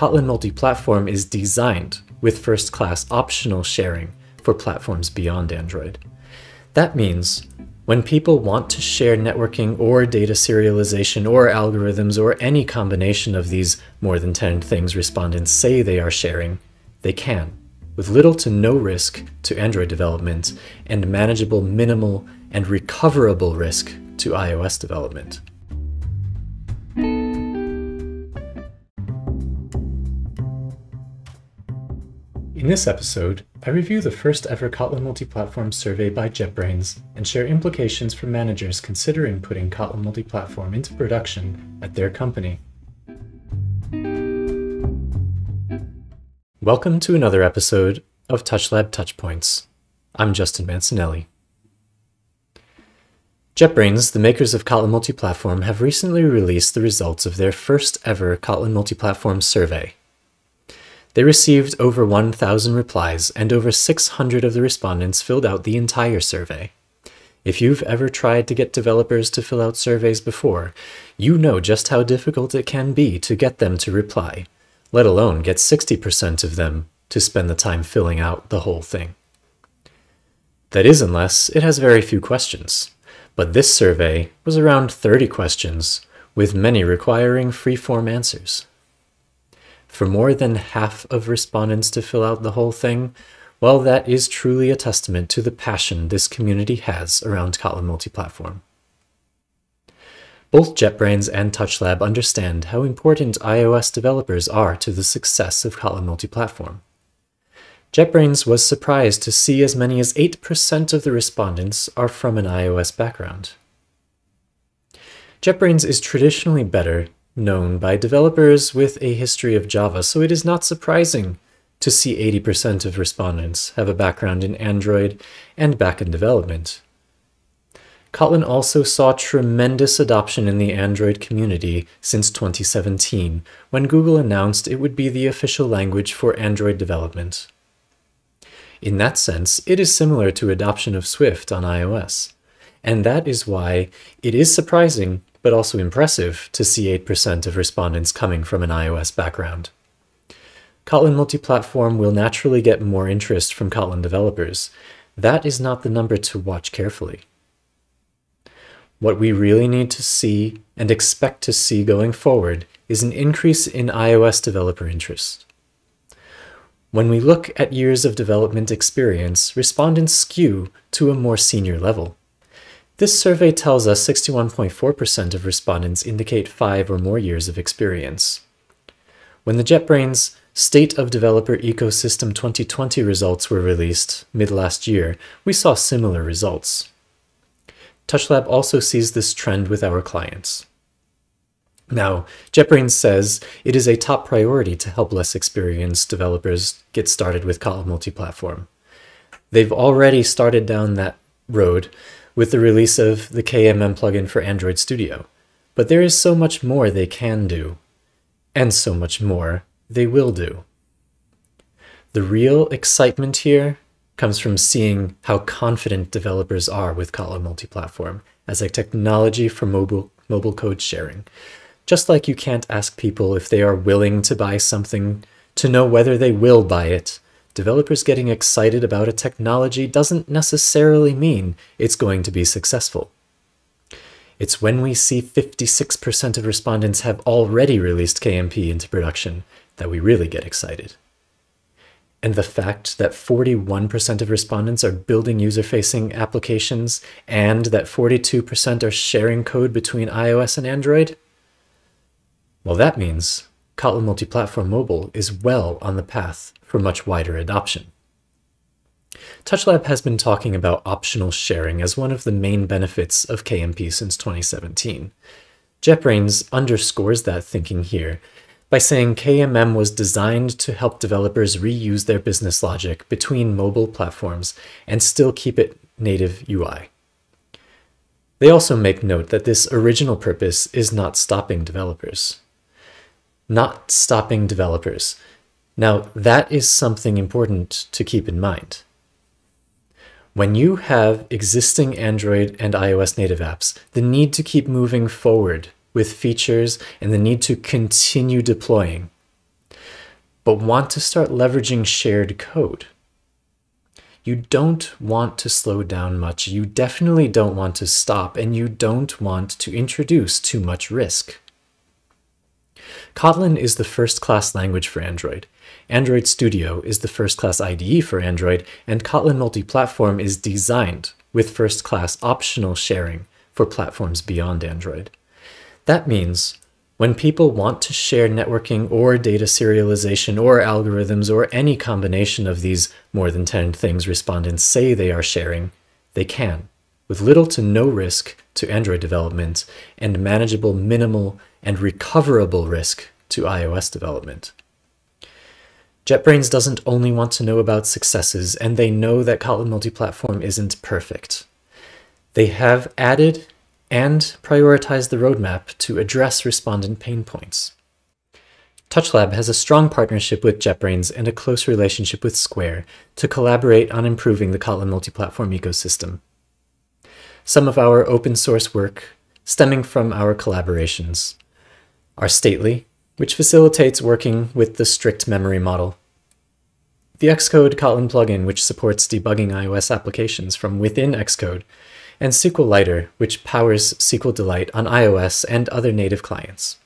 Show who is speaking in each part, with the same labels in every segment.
Speaker 1: Kotlin multi-platform is designed with first-class optional sharing for platforms beyond Android. That means when people want to share networking or data serialization or algorithms or any combination of these more than 10 things respondents say they are sharing, they can, with little to no risk to Android development and manageable minimal and recoverable risk to iOS development. In this episode, I review the first ever Kotlin multi-platform survey by JetBrains and share implications for managers considering putting Kotlin multi-platform into production at their company. Welcome to another episode of TouchLab Touchpoints. I'm Justin Mancinelli. JetBrains, the makers of Kotlin multi-platform, have recently released the results of their first ever Kotlin multi-platform survey. They received over 1,000 replies, and over 600 of the respondents filled out the entire survey. If you've ever tried to get developers to fill out surveys before, you know just how difficult it can be to get them to reply, let alone get 60% of them to spend the time filling out the whole thing. That is, unless it has very few questions. But this survey was around 30 questions, with many requiring free-form answers. For more than half of respondents to fill out the whole thing, well, that is truly a testament to the passion this community has around Kotlin multi-platform. Both JetBrains and TouchLab understand how important iOS developers are to the success of Kotlin multi-platform. JetBrains was surprised to see as many as 8% of the respondents are from an iOS background. JetBrains is traditionally better known by developers with a history of Java, so it is not surprising to see 80% of respondents have a background in Android and backend development. Kotlin also saw tremendous adoption in the Android community since 2017, when Google announced it would be the official language for Android development. In that sense, it is similar to adoption of Swift on iOS. And that is why it is surprising, but also impressive, to see 8% of respondents coming from an iOS background. Kotlin multi-platform will naturally get more interest from Kotlin developers. That is not the number to watch carefully. What we really need to see and expect to see going forward is an increase in iOS developer interest. When we look at years of development experience, respondents skew to a more senior level. This survey tells us 61.4% of respondents indicate five or more years of experience. When the JetBrains State of Developer Ecosystem 2020 results were released mid last year, we saw similar results. TouchLab also sees this trend with our clients. Now, JetBrains says it is a top priority to help less experienced developers get started with Kotlin multi-platform. They've already started down that road with the release of the KMM plugin for Android Studio, but there is so much more they can do, and so much more they will do. The real excitement here comes from seeing how confident developers are with Kotlin multi-platform as a technology for mobile, mobile code sharing, just like you can't ask people if they are willing to buy something to know whether they will buy it. Developers getting excited about a technology doesn't necessarily mean it's going to be successful. It's when we see 56% of respondents have already released KMP into production that we really get excited. And the fact that 41% of respondents are building user-facing applications and that 42% are sharing code between iOS and Android, well, that means Kotlin Multi-Platform Mobile is well on the path for much wider adoption. TouchLab has been talking about optional sharing as one of the main benefits of KMP since 2017. JetBrains underscores that thinking here by saying KMM was designed to help developers reuse their business logic between mobile platforms and still keep it native UI. They also make note that this original purpose is not stopping developers not stopping developers. Now, that is something important to keep in mind. When you have existing Android and iOS native apps, the need to keep moving forward with features and the need to continue deploying. but want to start leveraging shared code. You don't want to slow down much. You definitely don't want to stop, and you don't want to introduce too much risk. Kotlin is the first class language for Android. Android Studio is the first class IDE for Android, and Kotlin Multi-Platform is designed with first class optional sharing for platforms beyond Android. That means when people want to share networking or data serialization or algorithms or any combination of these more than 10 things respondents say they are sharing, they can, with little to no risk to Android development and manageable minimal and recoverable risk to iOS development. JetBrains doesn't only want to know about successes, and they know that Kotlin multi-platform isn't perfect. They have added and prioritized the roadmap to address respondent pain points. TouchLab has a strong partnership with JetBrains and a close relationship with Square to collaborate on improving the Kotlin multi-platform ecosystem. Some of our open source work stemming from our collaborations are Stately, which facilitates working with the strict memory model. The Xcode Kotlin plugin, which supports debugging iOS applications from within Xcode, and SQLiter, which powers SQLDelight on iOS and other native clients.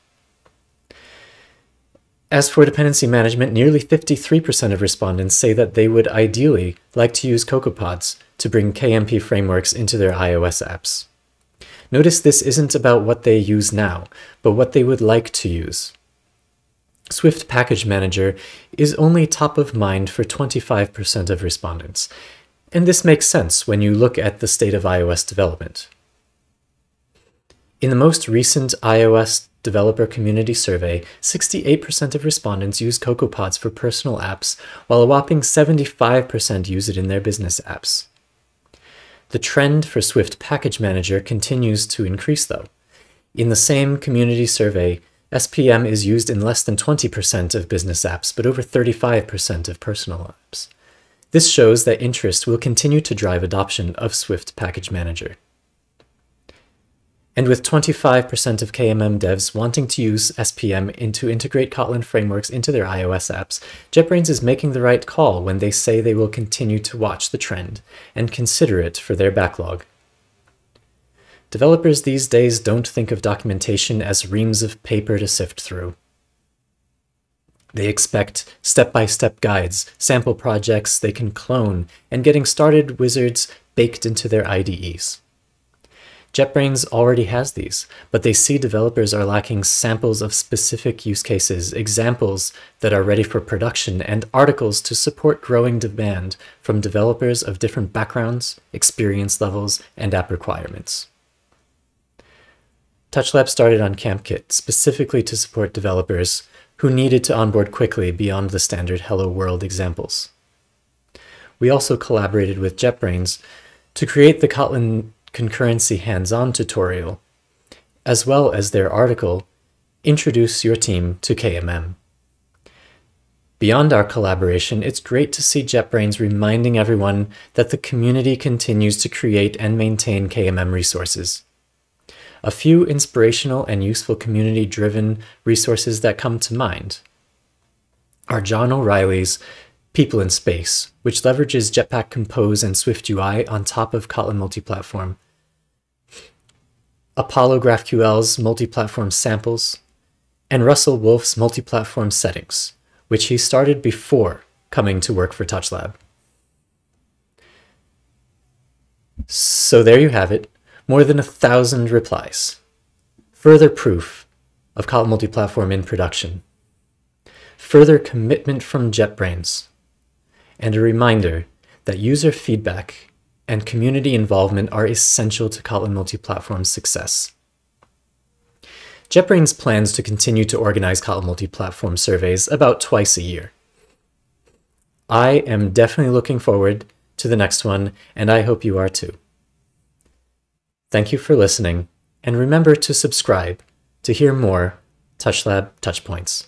Speaker 1: As for dependency management, nearly 53% of respondents say that they would ideally like to use CocoaPods to bring KMP frameworks into their iOS apps. Notice this isn't about what they use now, but what they would like to use. Swift Package Manager is only top of mind for 25% of respondents, and this makes sense when you look at the state of iOS development. In the most recent iOS developer community survey, 68% of respondents use CocoaPods for personal apps, while a whopping 75% use it in their business apps. The trend for Swift Package Manager continues to increase, though. In the same community survey, SPM is used in less than 20% of business apps, but over 35% of personal apps. This shows that interest will continue to drive adoption of Swift Package Manager. And with 25% of KMM devs wanting to use SPM and to integrate Kotlin frameworks into their iOS apps, JetBrains is making the right call when they say they will continue to watch the trend and consider it for their backlog. Developers these days don't think of documentation as reams of paper to sift through. They expect step-by-step guides, sample projects they can clone, and getting started wizards baked into their IDEs. JetBrains already has these, but they see developers are lacking samples of specific use cases, examples that are ready for production, and articles to support growing demand from developers of different backgrounds, experience levels, and app requirements. TouchLab started on KaMPKit specifically to support developers who needed to onboard quickly beyond the standard Hello World examples. We also collaborated with JetBrains to create the Kotlin concurrency hands-on tutorial, as well as their article, Introduce Your Team to KMM. Beyond our collaboration, it's great to see JetBrains reminding everyone that the community continues to create and maintain KMM resources. A few inspirational and useful community-driven resources that come to mind are John O'Reilly's People in Space, which leverages Jetpack Compose and SwiftUI on top of Kotlin multi-platform, Apollo GraphQL's multi-platform samples, and Russell Wolf's multi-platform settings, which he started before coming to work for TouchLab. So there you have it, more than a thousand replies. Further proof of Kotlin multi-platform in production. Further commitment from JetBrains, and a reminder that user feedback and community involvement are essential to Kotlin multi-platform's success. JetBrains plans to continue to organize Kotlin multi-platform surveys about twice a year. I am definitely looking forward to the next one, and I hope you are too. Thank you for listening, and remember to subscribe to hear more TouchLab Touchpoints.